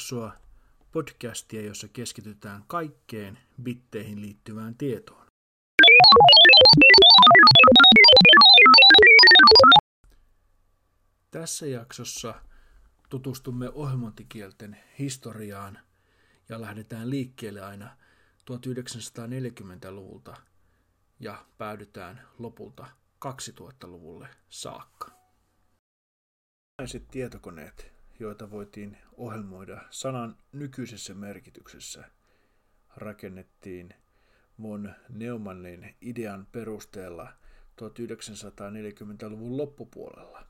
Bittilaaksoa, podcastia, jossa keskitytään kaikkeen bitteihin liittyvään tietoon. Tässä jaksossa tutustumme ohjelmointikielten historiaan ja lähdetään liikkeelle aina 1940-luvulta ja päädytään lopulta 2000-luvulle saakka. Ensimmäiset tietokoneet, joita voitiin ohjelmoida sanan nykyisessä merkityksessä, rakennettiin von Neumannien idean perusteella 1940-luvun loppupuolella.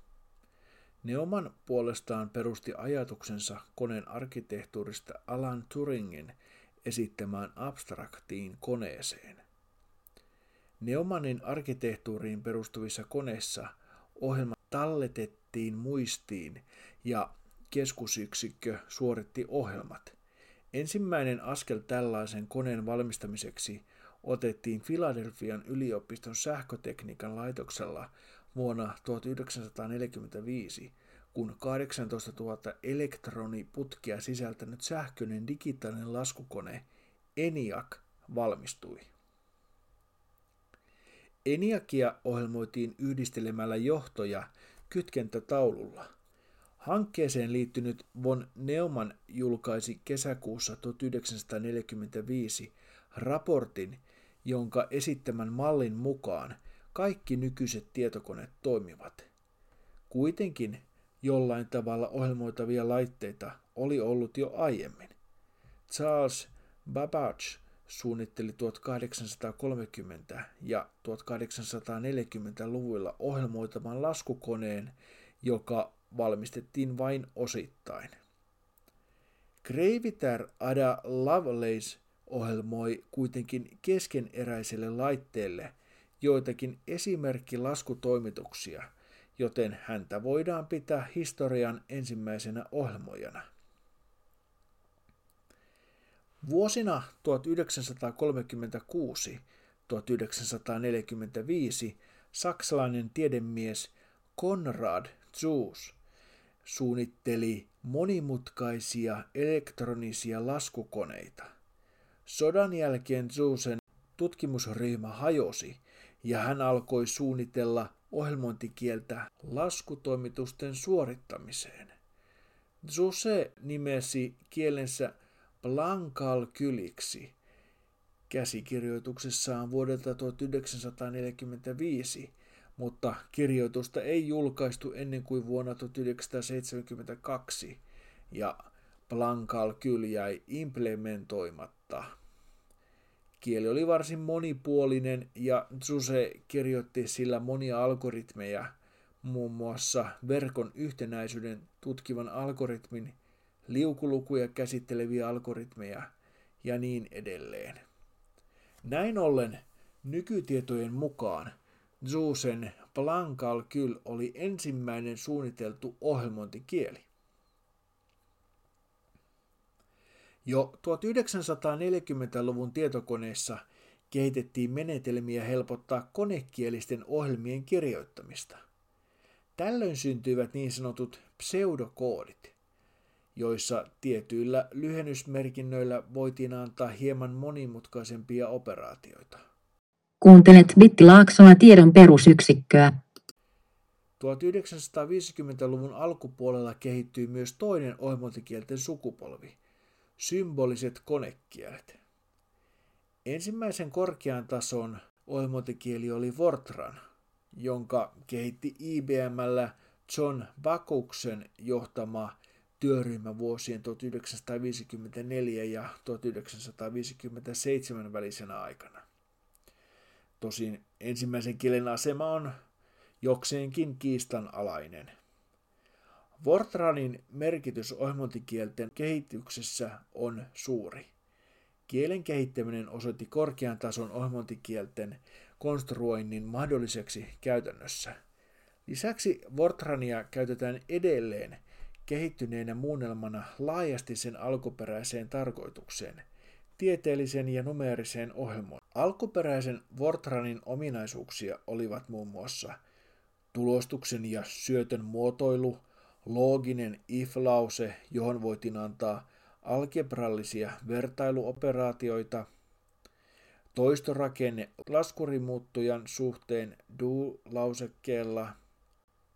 Neumann puolestaan perusti ajatuksensa koneen arkkitehtuurista Alan Turingin esittämään abstraktiin koneeseen. Neumannin arkkitehtuuriin perustuvissa koneissa ohjelma talletettiin muistiin ja keskusyksikkö suoritti ohjelmat. Ensimmäinen askel tällaisen koneen valmistamiseksi otettiin Filadelfian yliopiston sähkötekniikan laitoksella vuonna 1945, kun 18 000 elektroniputkia sisältänyt sähköinen digitaalinen laskukone ENIAC valmistui. ENIACia ohjelmoitiin yhdistelemällä johtoja kytkentätaululla. Hankkeeseen liittynyt von Neumann julkaisi kesäkuussa 1945 raportin, jonka esittämän mallin mukaan kaikki nykyiset tietokoneet toimivat. Kuitenkin jollain tavalla ohjelmoitavia laitteita oli ollut jo aiemmin. Charles Babbage suunnitteli 1830- ja 1840-luvuilla ohjelmoitavan laskukoneen, joka valmistettiin vain osittain. Graviter Ada Lovelace ohjelmoi kuitenkin keskeneräiselle laitteelle joitakin esimerkkilaskutoimituksia, joten häntä voidaan pitää historian ensimmäisenä ohjelmojana. Vuosina 1936-1945 saksalainen tiedemies Konrad Zuse suunnitteli monimutkaisia elektronisia laskukoneita. Sodan jälkeen Zusen tutkimusryhmä hajosi ja hän alkoi suunnitella ohjelmointikieltä laskutoimitusten suorittamiseen. Zuse nimesi kielensä Blankalkyliksi käsikirjoituksessaan vuodelta 1945, mutta kirjoitusta ei julkaistu ennen kuin vuonna 1972 ja Blankalkyl jäi implementoimatta. Kieli oli varsin monipuolinen ja Zuse kirjoitti sillä monia algoritmeja, muun muassa verkon yhtenäisyyden tutkivan algoritmin liukulukuja käsitteleviä algoritmeja ja niin edelleen. Näin ollen nykytietojen mukaan Zusen Blankalkyl oli ensimmäinen suunniteltu ohjelmointikieli. Jo 1940-luvun tietokoneissa kehitettiin menetelmiä helpottaa konekielisten ohjelmien kirjoittamista. Tällöin syntyivät niin sanotut pseudokoodit – joissa tietyillä lyhennysmerkinnöillä voitiin antaa hieman monimutkaisempia operaatioita. Kuuntelet Bittilaaksoa tiedon perusyksikköä. 1950-luvun alkupuolella kehittyi myös toinen ohjelmointikielten sukupolvi, symboliset konekielet. Ensimmäisen korkean tason ohjelmointikieli oli Fortran, jonka kehitti IBMllä John Bakuksen johtama työryhmä vuosien 1954 ja 1957 välisenä aikana. Tosin ensimmäisen kielen asema on jokseenkin kiistanalainen. Fortranin merkitys ohjelmointikielten kehityksessä on suuri. Kielen kehittäminen osoitti korkean tason ohjelmointikielten konstruoinnin mahdolliseksi käytännössä. Lisäksi Fortrania käytetään edelleen – kehittyneenä muunnelmana laajasti sen alkuperäiseen tarkoitukseen, tieteelliseen ja numeeriseen ohjelmoon. Alkuperäisen Fortranin ominaisuuksia olivat muun muassa tulostuksen ja syötön muotoilu, looginen if-lause, johon voitiin antaa algebrallisia vertailuoperaatioita, toistorakenne laskurimuuttujan suhteen do-lausekkeella.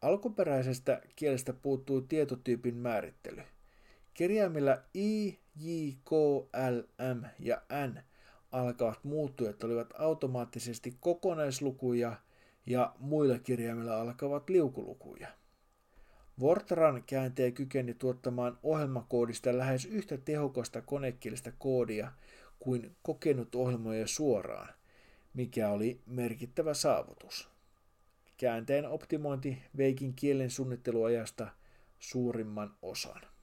Alkuperäisestä kielestä puuttui tietotyypin määrittely. Kirjaimilla I, J, K, L, M ja N alkavat muuttujat olivat automaattisesti kokonaislukuja ja muilla kirjaimilla alkavat liukulukuja. Vortran kääntäjä kykeni tuottamaan ohjelmakoodista lähes yhtä tehokasta konekielistä koodia kuin kokenut ohjelmoija suoraan, mikä oli merkittävä saavutus. Käänteen optimointi veikin kielen suunnitteluajasta suurimman osan.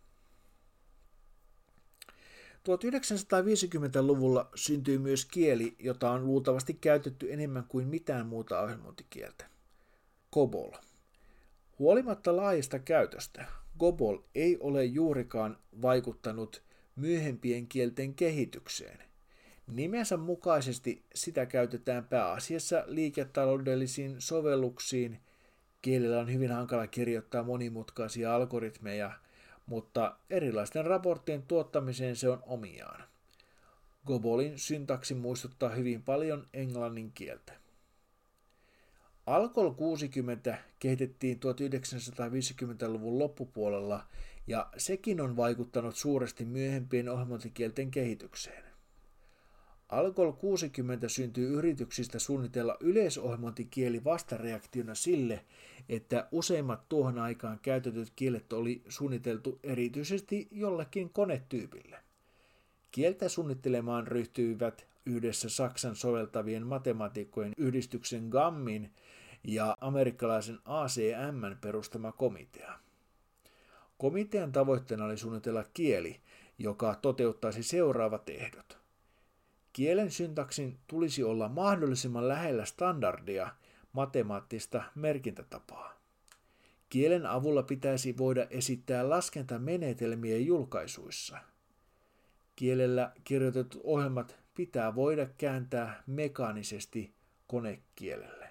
1950-luvulla syntyi myös kieli, jota on luultavasti käytetty enemmän kuin mitään muuta ohjelmointikieltä. Kobol. Huolimatta laajasta käytöstä, Gobol ei ole juurikaan vaikuttanut myöhempien kielten kehitykseen. Nimensä mukaisesti sitä käytetään pääasiassa liiketaloudellisiin sovelluksiin. Kielellä on hyvin hankala kirjoittaa monimutkaisia algoritmeja, mutta erilaisten raporttien tuottamiseen se on omiaan. Gobolin syntaksi muistuttaa hyvin paljon englannin kieltä. Alkol 60 kehitettiin 1950-luvun loppupuolella ja sekin on vaikuttanut suuresti myöhempien ohjelmointikielten kehitykseen. Alkol 60 syntyi yrityksistä suunnitella yleisohjelmointikieli vastareaktiona sille, että useimmat tuohon aikaan käytetyt kielet oli suunniteltu erityisesti jollekin konetyypille. Kieltä suunnittelemaan ryhtyivät yhdessä Saksan soveltavien matemaatikkojen yhdistyksen GAMMin ja amerikkalaisen ACM perustama komitea. Komitean tavoitteena oli suunnitella kieli, joka toteuttaisi seuraavat ehdot. Kielen syntaksin tulisi olla mahdollisimman lähellä standardia matemaattista merkintätapaa. Kielen avulla pitäisi voida esittää laskentamenetelmiä julkaisuissa. Kielellä kirjoitetut ohjelmat pitää voida kääntää mekaanisesti konekielelle.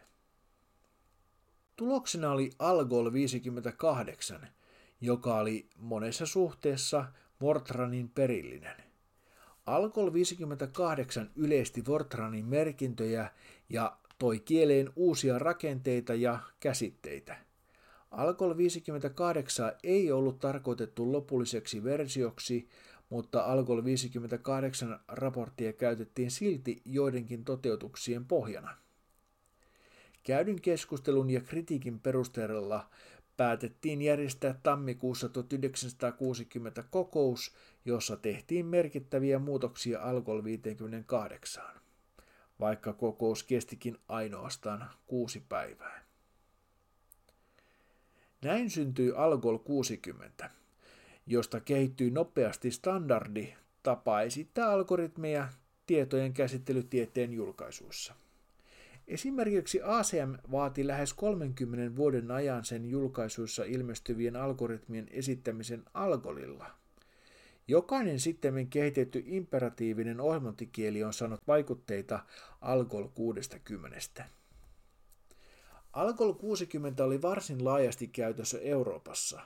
Tuloksena oli Algol 58, joka oli monessa suhteessa Fortranin perillinen. Algol 58 yleisti Fortranin merkintöjä ja toi kieleen uusia rakenteita ja käsitteitä. Algol 58 ei ollut tarkoitettu lopulliseksi versioksi, mutta Algol 58 raporttia käytettiin silti joidenkin toteutuksien pohjana. Käydyn keskustelun ja kritiikin perusteella päätettiin järjestää tammikuussa 1960 kokous, jossa tehtiin merkittäviä muutoksia Algol 58, vaikka kokous kestikin ainoastaan kuusi päivää. Näin syntyi Algol 60, josta kehittyi nopeasti standardi tapa esittää algoritmeja tietojen käsittelytieteen julkaisuissa. Esimerkiksi ACM vaati lähes 30 vuoden ajan sen julkaisuissa ilmestyvien algoritmien esittämisen algolilla. Jokainen sitten kehitetty imperatiivinen ohjelmointikieli on saanut vaikutteita Algol 60. Algol 60 oli varsin laajasti käytössä Euroopassa,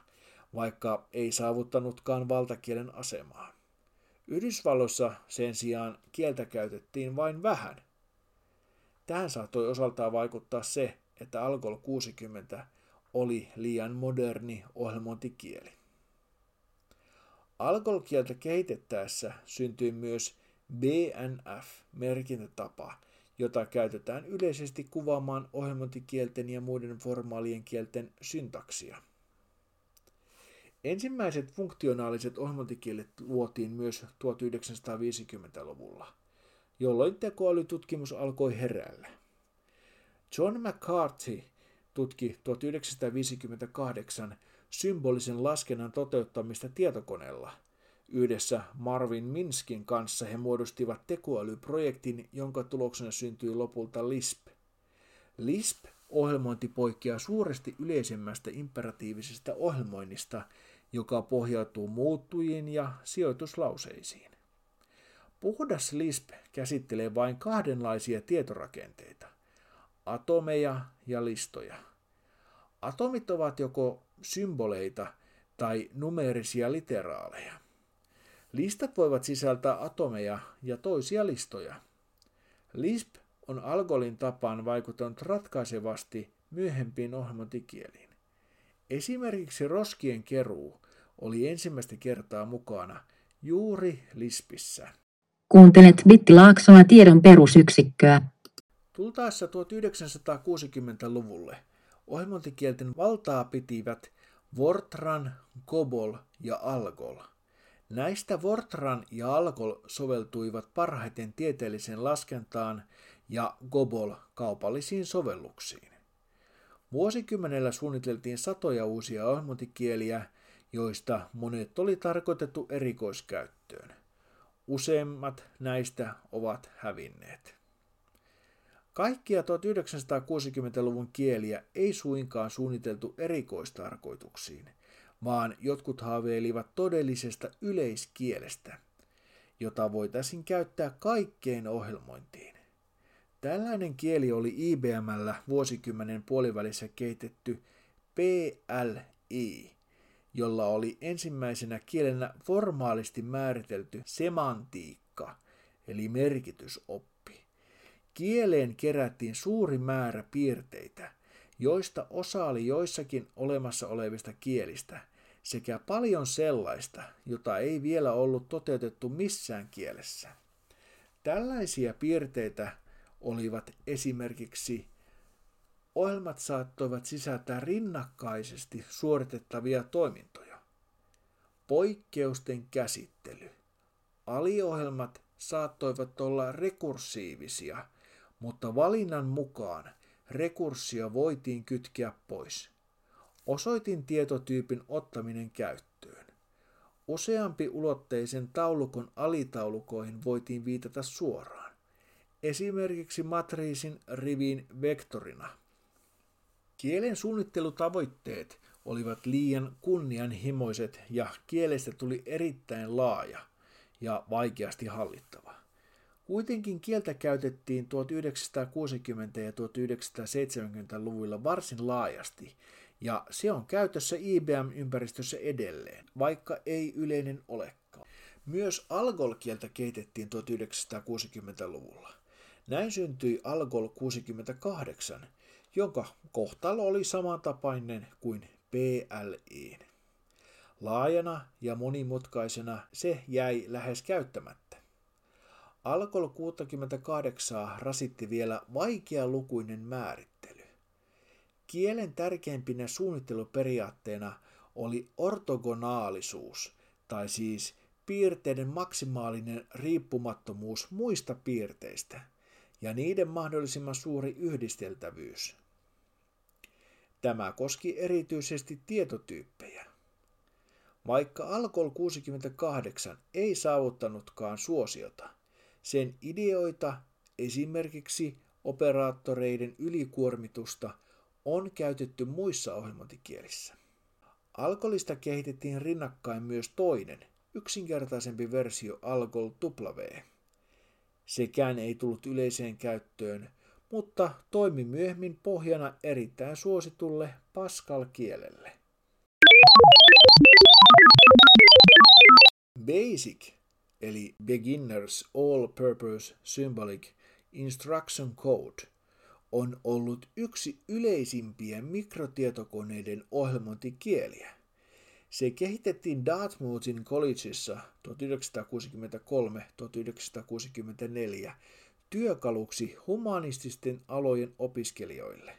vaikka ei saavuttanutkaan valtakielen asemaa. Yhdysvalloissa sen sijaan kieltä käytettiin vain vähän – Tähän saattoi osaltaan vaikuttaa se, että Algol 60 oli liian moderni ohjelmointikieli. Algol-kieltä kehitettäessä syntyi myös BNF-merkintätapa, jota käytetään yleisesti kuvaamaan ohjelmointikielten ja muiden formaalien kielten syntaksia. Ensimmäiset funktionaaliset ohjelmointikielet luotiin myös 1950-luvulla – jolloin tekoälytutkimus alkoi herällä. John McCarthy tutki 1958 symbolisen laskennan toteuttamista tietokoneella. Yhdessä Marvin Minskin kanssa he muodostivat tekoälyprojektin, jonka tuloksena syntyi lopulta Lisp. Lisp-ohjelmointi poikkeaa suuresti yleisemmästä imperatiivisesta ohjelmoinnista, joka pohjautuu muuttujiin ja sijoituslauseisiin. Puhdas Lisp käsittelee vain kahdenlaisia tietorakenteita, atomeja ja listoja. Atomit ovat joko symboleita, tai numeerisia literaaleja. Listat voivat sisältää atomeja ja toisia listoja. Lisp on algolin tapaan vaikuttanut ratkaisevasti myöhempiin ohjelmointikieliin. Esimerkiksi roskien keruu oli ensimmäistä kertaa mukana juuri Lispissä. Kuuntelet Bittilaaksoa tiedon perusyksikköä. Tultaessa 1960-luvulle ohjelmointikielten valtaa pitivät Fortran, Gobol ja Algol. Näistä Fortran ja Algol soveltuivat parhaiten tieteelliseen laskentaan ja Gobol kaupallisiin sovelluksiin. Vuosikymmenellä suunniteltiin satoja uusia ohjelmointikieliä, joista monet oli tarkoitettu erikoiskäyttöön. Useimmat näistä ovat hävinneet. Kaikkia 1960-luvun kieliä ei suinkaan suunniteltu erikoistarkoituksiin, vaan jotkut haaveilivat todellisesta yleiskielestä, jota voitaisiin käyttää kaikkeen ohjelmointiin. Tällainen kieli oli IBMllä vuosikymmenen puolivälissä kehitetty PLI, jolla oli ensimmäisenä kielenä formaalisti määritelty semantiikka, eli merkitysoppi. Kieleen kerättiin suuri määrä piirteitä, joista osa oli joissakin olemassa olevista kielistä, sekä paljon sellaista, jota ei vielä ollut toteutettu missään kielessä. Tällaisia piirteitä olivat esimerkiksi ohjelmat saattoivat sisältää rinnakkaisesti suoritettavia toimintoja. Poikkeusten käsittely. Aliohjelmat saattoivat olla rekursiivisia, mutta valinnan mukaan rekurssia voitiin kytkeä pois. Osoitin tietotyypin ottaminen käyttöön. Useampi ulotteisen taulukon alitaulukoihin voitiin viitata suoraan, esimerkiksi matriisin rivin vektorina – Kielen suunnittelutavoitteet olivat liian kunnianhimoiset ja kielestä tuli erittäin laaja ja vaikeasti hallittava. Kuitenkin kieltä käytettiin 1960- ja 1970-luvuilla varsin laajasti, ja se on käytössä IBM-ympäristössä edelleen, vaikka ei yleinen olekaan. Myös Algol-kieltä kehitettiin 1960-luvulla. Näin syntyi Algol 68, jonka kohtalo oli samantapainen kuin PLI. Laajana ja monimutkaisena se jäi lähes käyttämättä. Alkol 68 rasitti vielä vaikealukuinen määrittely. Kielen tärkeimpinä suunnitteluperiaatteena oli ortogonaalisuus, tai siis piirteiden maksimaalinen riippumattomuus muista piirteistä, ja niiden mahdollisimman suuri yhdisteltävyys. Tämä koski erityisesti tietotyyppejä. Vaikka Alkol 68 ei saavuttanutkaan suosiota, sen ideoita, esimerkiksi operaattoreiden ylikuormitusta, on käytetty muissa ohjelmointikielissä. Alkolista kehitettiin rinnakkain myös toinen, yksinkertaisempi versio Algol W. Sekään ei tullut yleiseen käyttöön, mutta toimi myöhemmin pohjana erittäin suositulle Pascal-kielelle. BASIC eli Beginners All-Purpose Symbolic Instruction Code on ollut yksi yleisimpiä mikrotietokoneiden ohjelmointikieliä. Se kehitettiin Dartmouthin collegeissa 1963-1964 työkaluksi humanististen alojen opiskelijoille.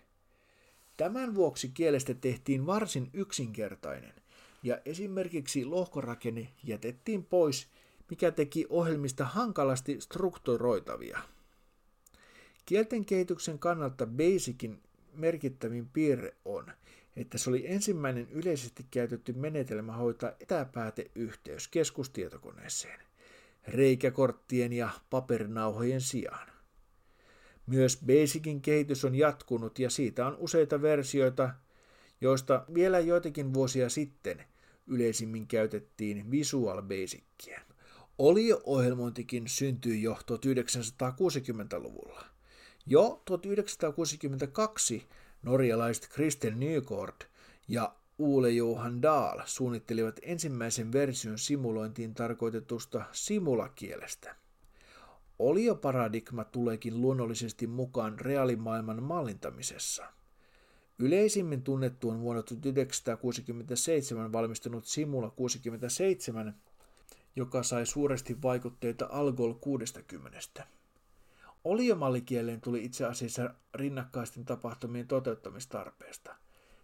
Tämän vuoksi kielestä tehtiin varsin yksinkertainen ja esimerkiksi lohkorakenne jätettiin pois, mikä teki ohjelmista hankalasti strukturoitavia. Kielten kehityksen kannalta Basicin merkittävin piirre on, että se oli ensimmäinen yleisesti käytetty menetelmä hoitaa etäpääteyhteys keskustietokoneeseen reikäkorttien ja paperinauhojen sijaan. Myös Basicin kehitys on jatkunut ja siitä on useita versioita, joista vielä joitakin vuosia sitten yleisimmin käytettiin Visual Basicia. Olio-ohjelmointikin syntyi jo 1960-luvulla. Jo 1962 norjalaiset Kristen Nygård ja Uule Johan Dahl suunnittelivat ensimmäisen version simulointiin tarkoitetusta simulakielestä. Olioparadigma tuleekin luonnollisesti mukaan reaalimaailman mallintamisessa. Yleisimmin tunnettu on vuonna 1967 valmistunut Simula 67, joka sai suuresti vaikutteita Algol 60. Oliomallikieleen tuli itse asiassa rinnakkaisten tapahtumien toteuttamistarpeesta.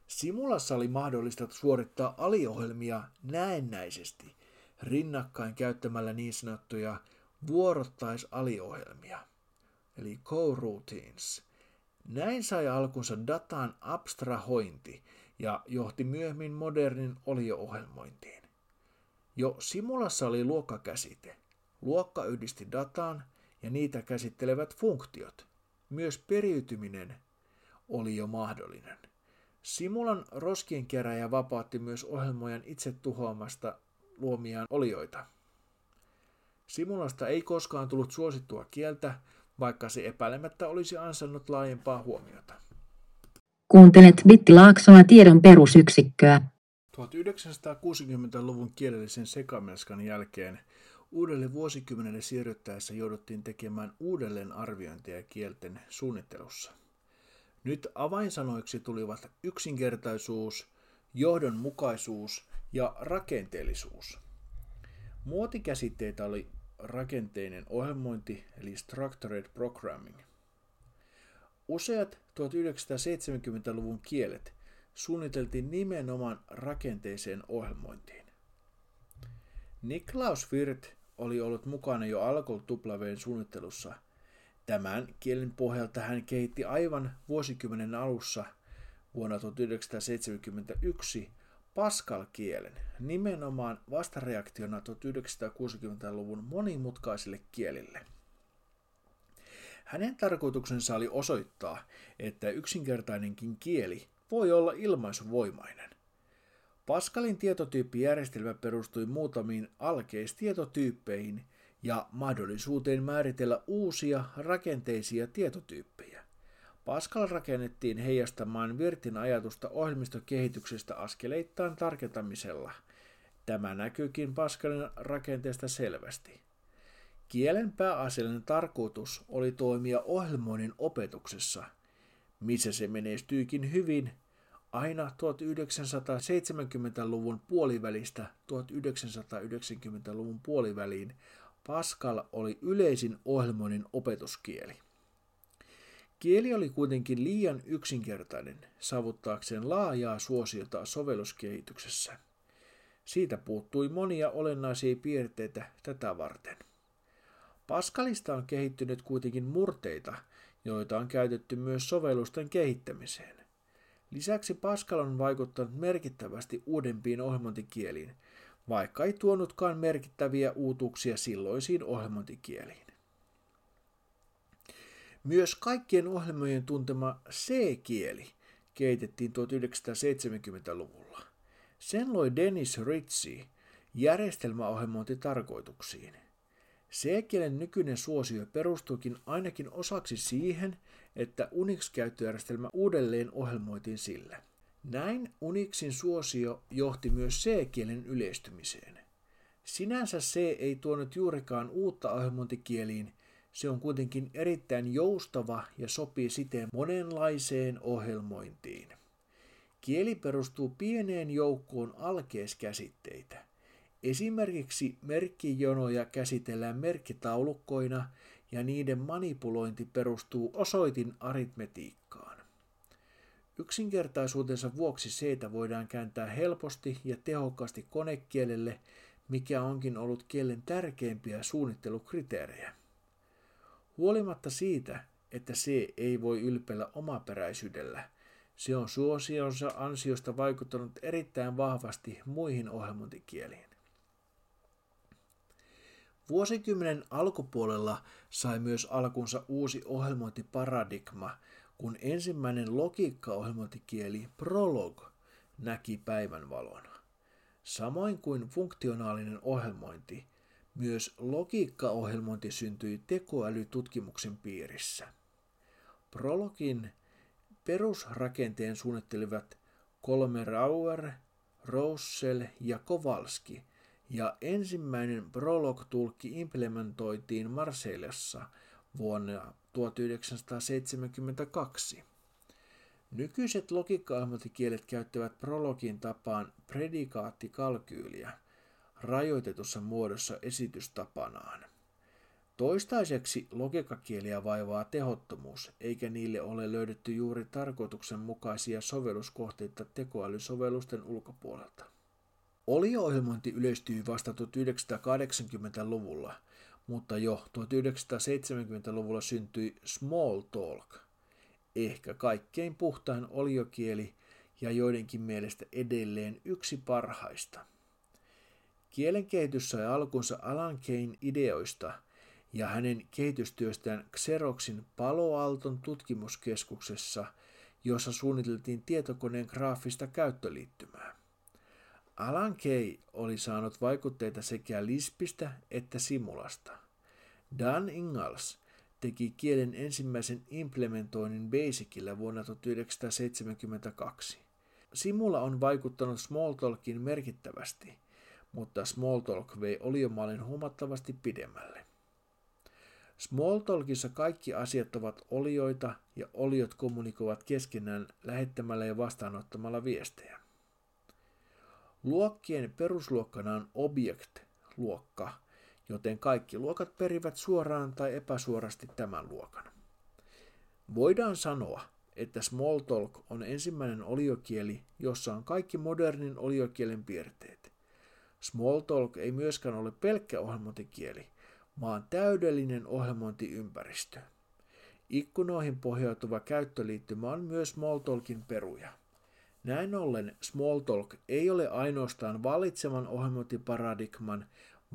Simulassa oli mahdollista suorittaa aliohjelmia näennäisesti rinnakkain käyttämällä niin sanottuja vuorottais-aliohjelmia, eli coroutines. Näin sai alkunsa datan abstrahointi ja johti myöhemmin modernin olio-ohjelmointiin. Jo Simulassa oli luokkakäsite. Luokka yhdisti dataan ja niitä käsittelevät funktiot. Myös periytyminen oli jo mahdollinen. Simulan roskien keräjä vapautti myös ohjelmojan itse tuhoamasta luomiaan olioita. Simulasta ei koskaan tullut suosittua kieltä, vaikka se epäilemättä olisi ansainnut laajempaa huomiota. Kuuntelet Bittilaaksoa tiedon perusyksikköä. 1960-luvun kielellisen sekamelskan jälkeen uudelle vuosikymmenelle siirryttäessä jouduttiin tekemään uudelleen arviointia kielten suunnittelussa. Nyt avainsanoiksi tulivat yksinkertaisuus, johdonmukaisuus ja rakenteellisuus. Muotikäsitteitä oli rakenteinen ohjelmointi eli Structured Programming. Useat 1970-luvun kielet suunniteltiin nimenomaan rakenteiseen ohjelmointiin. Niklaus Wirth oli ollut mukana jo W suunnittelussa. Tämän kielen pohjalta hän kehitti aivan vuosikymmenen alussa vuonna 1971 Pascal-kielen nimenomaan vastareaktiona 1960-luvun monimutkaisille kielille. Hänen tarkoituksensa oli osoittaa, että yksinkertainenkin kieli voi olla ilmaisuvoimainen. Pascalin tietotyyppijärjestelmä perustui muutamiin alkeistietotyyppeihin ja mahdollisuuteen määritellä uusia rakenteisia tietotyyppejä. Pascal rakennettiin heijastamaan Virtin ajatusta ohjelmistokehityksestä askeleittain tarkentamisella. Tämä näkyykin Pascalin rakenteesta selvästi. Kielen pääasiallinen tarkoitus oli toimia ohjelmoinnin opetuksessa, missä se menestyykin hyvin aina 1970-luvun puolivälistä 1990-luvun puoliväliin Pascal oli yleisin ohjelmoinnin opetuskieli. Kieli oli kuitenkin liian yksinkertainen saavuttaakseen laajaa suosiota sovelluskehityksessä. Siitä puuttui monia olennaisia piirteitä tätä varten. Pascalista on kehittynyt kuitenkin murteita, joita on käytetty myös sovellusten kehittämiseen. Lisäksi Pascal on vaikuttanut merkittävästi uudempiin ohjelmointikieliin, vaikka ei tuonutkaan merkittäviä uutuuksia silloisiin ohjelmointikieliin. Myös kaikkien ohjelmojen tuntema C-kieli kehitettiin 1970-luvulla. Sen loi Dennis Ritchie järjestelmäohjelmointitarkoituksiin. C-kielen nykyinen suosio perustuukin ainakin osaksi siihen, että Unix-käyttöjärjestelmä uudelleen ohjelmoitiin sillä. Näin Unixin suosio johti myös C-kielen yleistymiseen. Sinänsä C ei tuonut juurikaan uutta ohjelmointikieliin, se on kuitenkin erittäin joustava ja sopii siten monenlaiseen ohjelmointiin. Kieli perustuu pieneen joukkoon alkeiskäsitteitä. Esimerkiksi merkkijonoja käsitellään merkkitaulukkoina ja niiden manipulointi perustuu osoitin aritmetiikkaan. Yksinkertaisuutensa vuoksi seitä voidaan kääntää helposti ja tehokkaasti konekielelle, mikä onkin ollut kielen tärkeimpiä suunnittelukriteerejä. Huolimatta siitä, että se ei voi ylpeillä omaperäisyydellä, se on suosionsa ansiosta vaikuttanut erittäin vahvasti muihin ohjelmointikieliin. Vuosikymmenen alkupuolella sai myös alkunsa uusi ohjelmointiparadigma, kun ensimmäinen logiikkaohjelmointikieli Prolog näki päivänvalon. Samoin kuin funktionaalinen ohjelmointi, myös logiikkaohjelmointi syntyi tekoälytutkimuksen piirissä. Prologin perusrakenteen suunnittelivat kolme Rauer, Roussel ja Kovalski, ja ensimmäinen Prolog-tulkki implementoitiin Marseillessa vuonna 1972. Nykyiset logiikka käyttävät Prologin tapaan predikaattikalkyyliä rajoitetussa muodossa esitystapanaan. Toistaiseksi logiikkakieliä vaivaa tehottomuus, eikä niille ole löydetty juuri tarkoituksenmukaisia sovelluskohteita tekoälysovellusten ulkopuolelta. Olio-ohjelmointi yleistyi vasta 1980-luvulla, mutta jo 1970-luvulla syntyi Smalltalk, ehkä kaikkein puhtain oliokieli ja joidenkin mielestä edelleen yksi parhaista. Kielen kehitys sai alkunsa Alan Kane ideoista – ja hänen kehitystyöstään Xeroxin Paloalton tutkimuskeskuksessa, jossa suunniteltiin tietokoneen graafista käyttöliittymää. Alan Kay oli saanut vaikutteita sekä Lispistä että Simulasta. Dan Ingalls teki kielen ensimmäisen implementoinnin Basicillä vuonna 1972. Simula on vaikuttanut Smalltalkin merkittävästi, mutta Smalltalk vei oliomallin huomattavasti pidemmälle. Smalltalkissa kaikki asiat ovat olioita ja oliot kommunikoivat keskenään lähettämällä ja vastaanottamalla viestejä. Luokkien perusluokkana on object-luokka, joten kaikki luokat perivät suoraan tai epäsuorasti tämän luokan. Voidaan sanoa, että Smalltalk on ensimmäinen oliokieli, jossa on kaikki modernin oliokielen piirteet. Smalltalk ei myöskään ole pelkkä ohjelmointikieli – maan täydellinen ohjelmointiympäristö. Ikkunoihin pohjautuva käyttöliittymä on myös Smalltalkin peruja. Näin ollen Smalltalk ei ole ainoastaan vallitsevan ohjelmointiparadigman,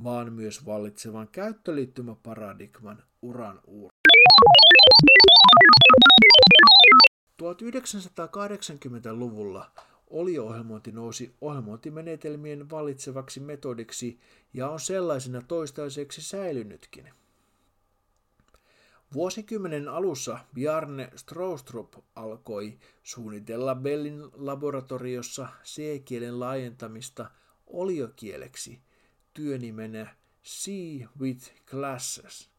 vaan myös vallitsevan käyttöliittymäparadigman uran uur. 1980-luvulla Olio-ohjelmointi nousi ohjelmointimenetelmien valitsevaksi metodiksi ja on sellaisena toistaiseksi säilynytkin. Vuosikymmenen alussa Bjarne Stroustrup alkoi suunnitella Bellin laboratoriossa C-kielen laajentamista oliokieleksi työnimenä C with Classes.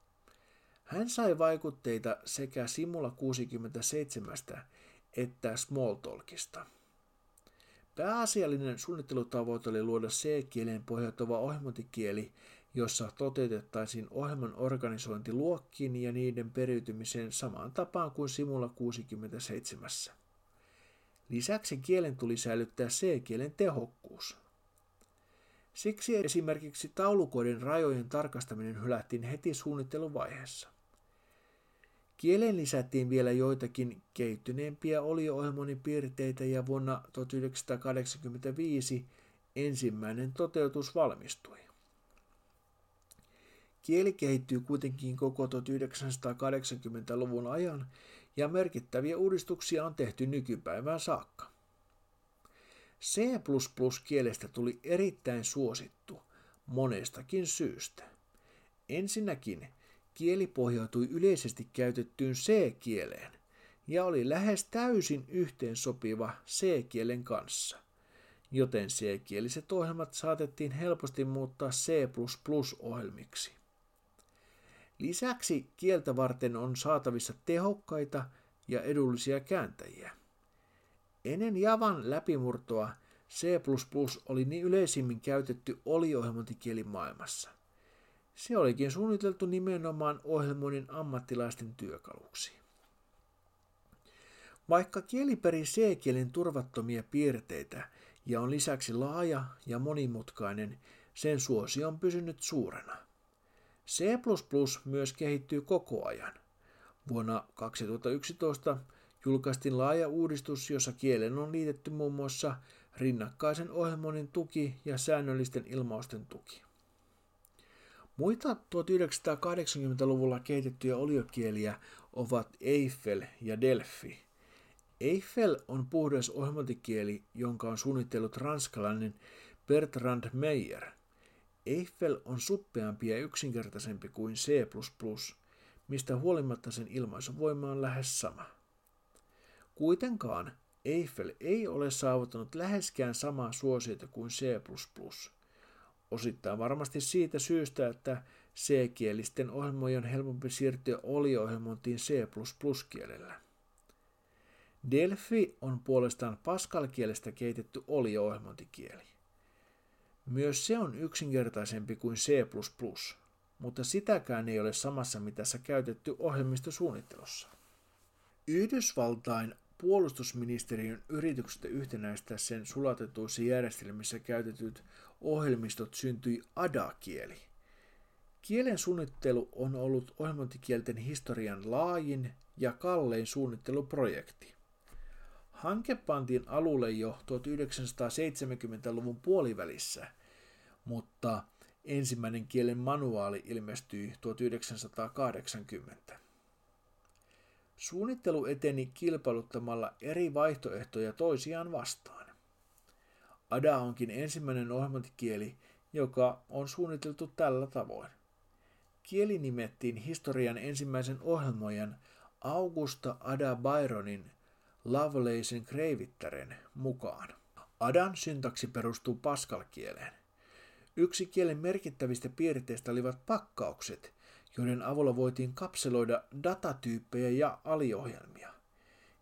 Hän sai vaikutteita sekä Simula 67 että Smalltalkista. Pääasiallinen suunnittelutavoite oli luoda C-kieleen pohjautuva ohjelmointikieli, jossa toteutettaisiin ohjelman organisointi luokkiin ja niiden periytymiseen samaan tapaan kuin Simula 67. Lisäksi kielen tuli säilyttää C-kielen tehokkuus. Siksi esimerkiksi taulukoiden rajojen tarkastaminen hylättiin heti suunnitteluvaiheessa. Kieleen lisättiin vielä joitakin kehittyneempiä piirteitä ja vuonna 1985 ensimmäinen toteutus valmistui. Kieli kehittyy kuitenkin koko 1980-luvun ajan ja merkittäviä uudistuksia on tehty nykypäivään saakka. C++-kielestä tuli erittäin suosittu monestakin syystä. Ensinnäkin kieli pohjautui yleisesti käytettyyn C-kieleen ja oli lähes täysin yhteensopiva C-kielen kanssa, joten C-kieliset ohjelmat saatettiin helposti muuttaa C++-ohjelmiksi. Lisäksi kieltä varten on saatavissa tehokkaita ja edullisia kääntäjiä. Ennen Javan läpimurtoa C++ oli niin yleisimmin käytetty oliohjelmointikieli maailmassa. Se olikin suunniteltu nimenomaan ohjelmoinnin ammattilaisten työkaluksi. Vaikka kieli peri C-kielen turvattomia piirteitä ja on lisäksi laaja ja monimutkainen, sen suosio on pysynyt suurena. C++ myös kehittyy koko ajan. Vuonna 2011 julkaistiin laaja uudistus, jossa kielen on liitetty muun muassa rinnakkaisen ohjelmoinnin tuki ja säännöllisten ilmausten tuki. Muita 1980-luvulla kehitettyjä oliokieliä ovat Eiffel ja Delphi. Eiffel on puhdas ohjelmointikieli, jonka on suunnitellut ranskalainen Bertrand Meyer. Eiffel on suppeampi ja yksinkertaisempi kuin C++, mistä huolimatta sen ilmaisuvoima on lähes sama. Kuitenkaan Eiffel ei ole saavuttanut läheskään samaa suosiota kuin C++. Osittain varmasti siitä syystä, että C-kielisten ohjelmojen on helpompi siirtyä oliohjelmointiin C++-kielellä. Delphi on puolestaan Pascal-kielestä kehitetty olio-ohjelmointikieli. Myös se on yksinkertaisempi kuin C++, mutta sitäkään ei ole samassa mitassa käytetty ohjelmistosuunnittelussa. Yhdysvaltain puolustusministeriön yrityksestä yhtenäistää sen sulatetuissa järjestelmissä käytetyt ohjelmistot syntyi ADA-kieli. Kielen suunnittelu on ollut ohjelmointikielten historian laajin ja kallein suunnitteluprojekti. Hanke pantiin alulle jo 1970-luvun puolivälissä, mutta ensimmäinen kielen manuaali ilmestyi 1980. Suunnittelu eteni kilpailuttamalla eri vaihtoehtoja toisiaan vastaan. ADA onkin ensimmäinen ohjelmointikieli, joka on suunniteltu tällä tavoin. Kieli nimettiin historian ensimmäisen ohjelmoijan Augusta Ada Byronin Lovelacen kreivittären mukaan. Adan syntaksi perustuu Pascal-kieleen. Yksi kielen merkittävistä piirteistä olivat pakkaukset, joiden avulla voitiin kapseloida datatyyppejä ja aliohjelmia.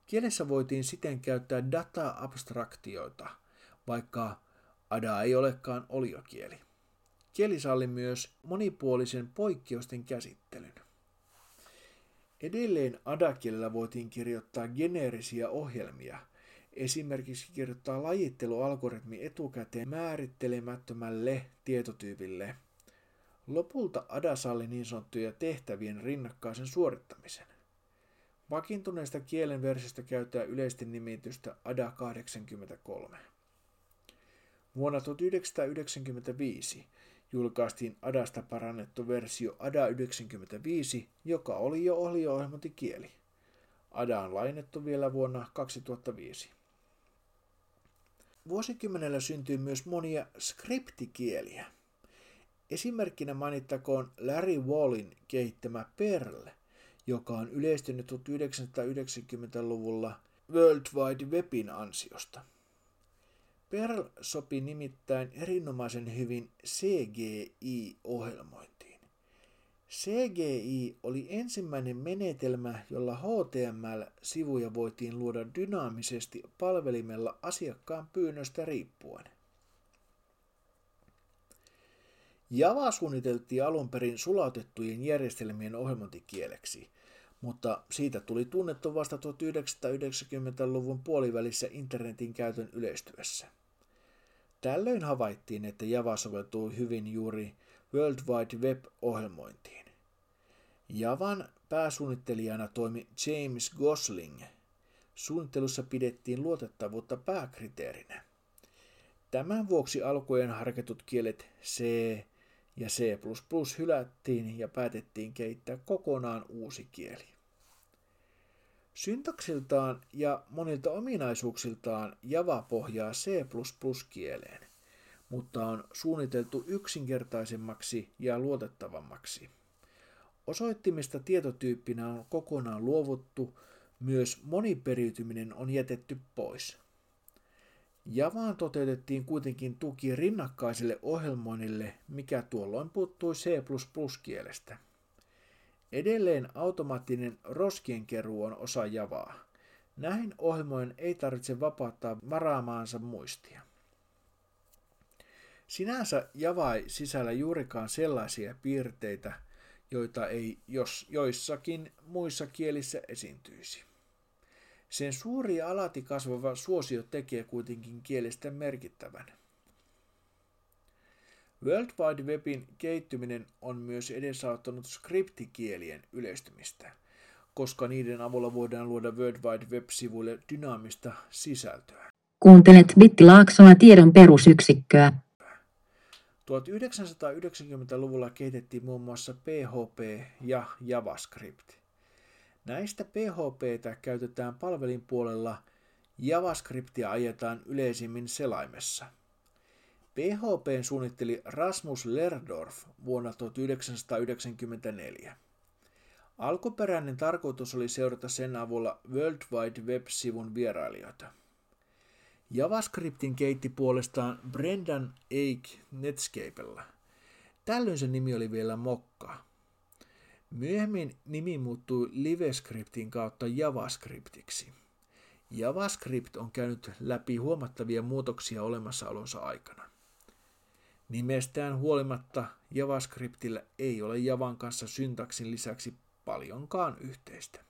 Kielessä voitiin siten käyttää data-abstraktioita, vaikka ADA ei olekaan oliokieli. Kieli salli myös monipuolisen poikkeusten käsittelyn. Edelleen ADA-kielellä voitiin kirjoittaa geneerisiä ohjelmia, esimerkiksi kirjoittaa lajittelualgoritmi etukäteen määrittelemättömälle tietotyypille. Lopulta ADA salli niin sanottuja tehtävien rinnakkaisen suorittamisen. Vakiintuneesta kielen versiosta käyttää yleisten nimitystä ADA 83. Vuonna 1995 julkaistiin Adasta parannettu versio Ada 95, joka oli jo ohjelmointikieli. Ada on lainettu vielä vuonna 2005. Vuosikymmenellä syntyi myös monia skriptikieliä. Esimerkkinä mainittakoon Larry Wallin kehittämä Perl, joka on yleistynyt 1990-luvulla World Wide Webin ansiosta. Perl sopi nimittäin erinomaisen hyvin CGI-ohjelmointiin. CGI oli ensimmäinen menetelmä, jolla HTML-sivuja voitiin luoda dynaamisesti palvelimella asiakkaan pyynnöstä riippuen. Java suunniteltiin alun perin sulautettujen järjestelmien ohjelmointikieleksi, mutta siitä tuli tunnettu vasta 1990-luvun puolivälissä internetin käytön yleistyessä. Tällöin havaittiin, että Java soveltuu hyvin juuri World Wide Web-ohjelmointiin. Javan pääsuunnittelijana toimi James Gosling. Suunnittelussa pidettiin luotettavuutta pääkriteerinä. Tämän vuoksi alkujen harkitut kielet C ja C++ hylättiin ja päätettiin kehittää kokonaan uusi kieli. Syntaksiltaan ja monilta ominaisuuksiltaan Java pohjaa C++-kieleen, mutta on suunniteltu yksinkertaisemmaksi ja luotettavammaksi. Osoittimista tietotyyppinä on kokonaan luovuttu, myös moniperiytyminen on jätetty pois. Javaan toteutettiin kuitenkin tuki rinnakkaiselle ohjelmoinnille, mikä tuolloin puuttui C++-kielestä. Edelleen automaattinen roskien keruu on osa Javaa. Näin ohjelmojen ei tarvitse vapauttaa varaamaansa muistia. Sinänsä Java ei sisällä juurikaan sellaisia piirteitä, joita ei jos joissakin muissa kielissä esiintyisi. Sen suuri ja alati kasvava suosio tekee kuitenkin kielestä merkittävän. World Wide Webin kehittyminen on myös edesauttanut skriptikielien yleistymistä, koska niiden avulla voidaan luoda World Wide Web-sivuille dynaamista sisältöä. Kuuntelet Bitti Laaksoa tiedon perusyksikköä. 1990-luvulla kehitettiin muun muassa PHP ja JavaScript. Näistä PHPtä käytetään palvelin puolella, JavaScriptia ajetaan yleisimmin selaimessa – PHP suunnitteli Rasmus Lerdorf vuonna 1994. Alkuperäinen tarkoitus oli seurata sen avulla World Wide Web-sivun vierailijoita. JavaScriptin keitti puolestaan Brendan Eich Netscapella. Tällöin se nimi oli vielä Mokka. Myöhemmin nimi muuttui LiveScriptin kautta JavaScriptiksi. JavaScript on käynyt läpi huomattavia muutoksia olemassaolonsa aikana. Nimestään huolimatta JavaScriptillä ei ole Javan kanssa syntaksin lisäksi paljonkaan yhteistä.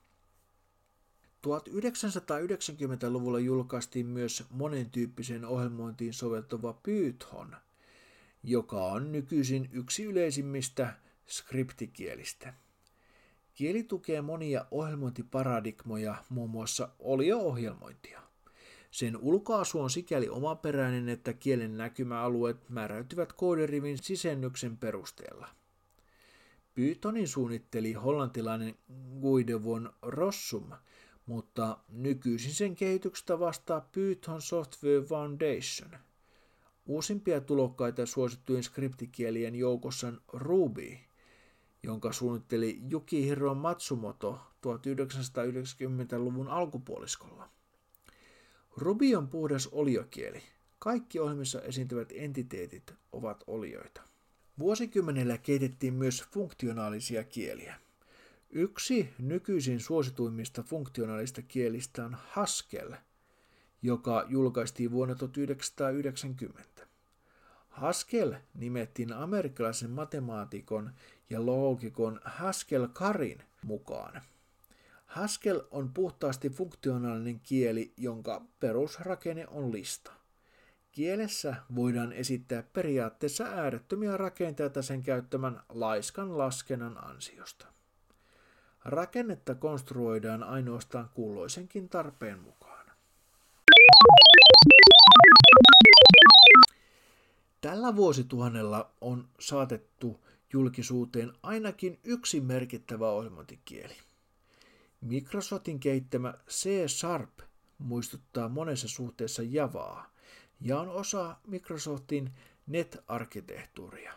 1990-luvulla julkaistiin myös monentyyppisen ohjelmointiin soveltuva Python, joka on nykyisin yksi yleisimmistä skriptikielistä. Kieli tukee monia ohjelmointiparadigmoja, muun muassa olio-ohjelmointia. Sen ulkoasu on sikäli omaperäinen, että kielen näkymäalueet määräytyvät kooderivin sisennyksen perusteella. Pythonin suunnitteli hollantilainen Guido von Rossum, mutta nykyisin sen kehityksestä vastaa Python Software Foundation. Uusimpia tulokkaita suosittujen skriptikielien joukossa on Ruby, jonka suunnitteli Yukihiro Matsumoto 1990-luvun alkupuoliskolla. Ruby on puhdas oliokieli. Kaikki ohjelmissa esiintyvät entiteetit ovat olioita. Vuosikymmenellä kehitettiin myös funktionaalisia kieliä. Yksi nykyisin suosituimmista funktionaalista kielistä on Haskell, joka julkaistiin vuonna 1990. Haskell nimettiin amerikkalaisen matemaatikon ja loogikon Haskell Karin mukaan. Haskell on puhtaasti funktionaalinen kieli, jonka perusrakenne on lista. Kielessä voidaan esittää periaatteessa äärettömiä rakenteita sen käyttämän laiskan laskennan ansiosta. Rakennetta konstruoidaan ainoastaan kulloisenkin tarpeen mukaan. Tällä vuosituhannella on saatettu julkisuuteen ainakin yksi merkittävä ohjelmointikieli. Microsoftin kehittämä C-Sharp muistuttaa monessa suhteessa Javaa ja on osa Microsoftin net-arkkitehtuuria.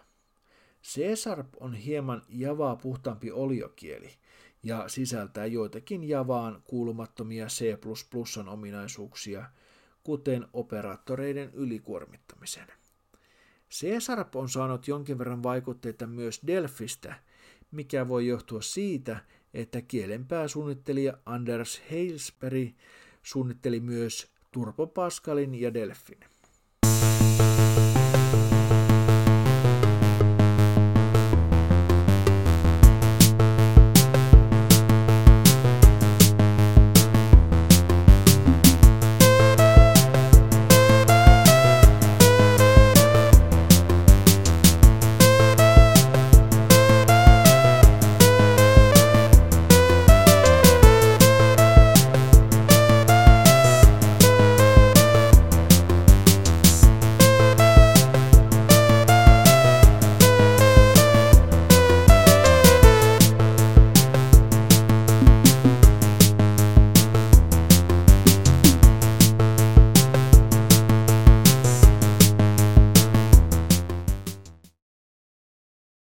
C-Sharp on hieman Javaa puhtaampi oliokieli ja sisältää joitakin Javaan kuulumattomia C++ ominaisuuksia, kuten operaattoreiden ylikuormittamisen. C-Sharp on saanut jonkin verran vaikutteita myös Delfistä, mikä voi johtua siitä, että kielen pääsuunnittelija Anders Heilsberg suunnitteli myös Turbo Pascalin ja Delfin.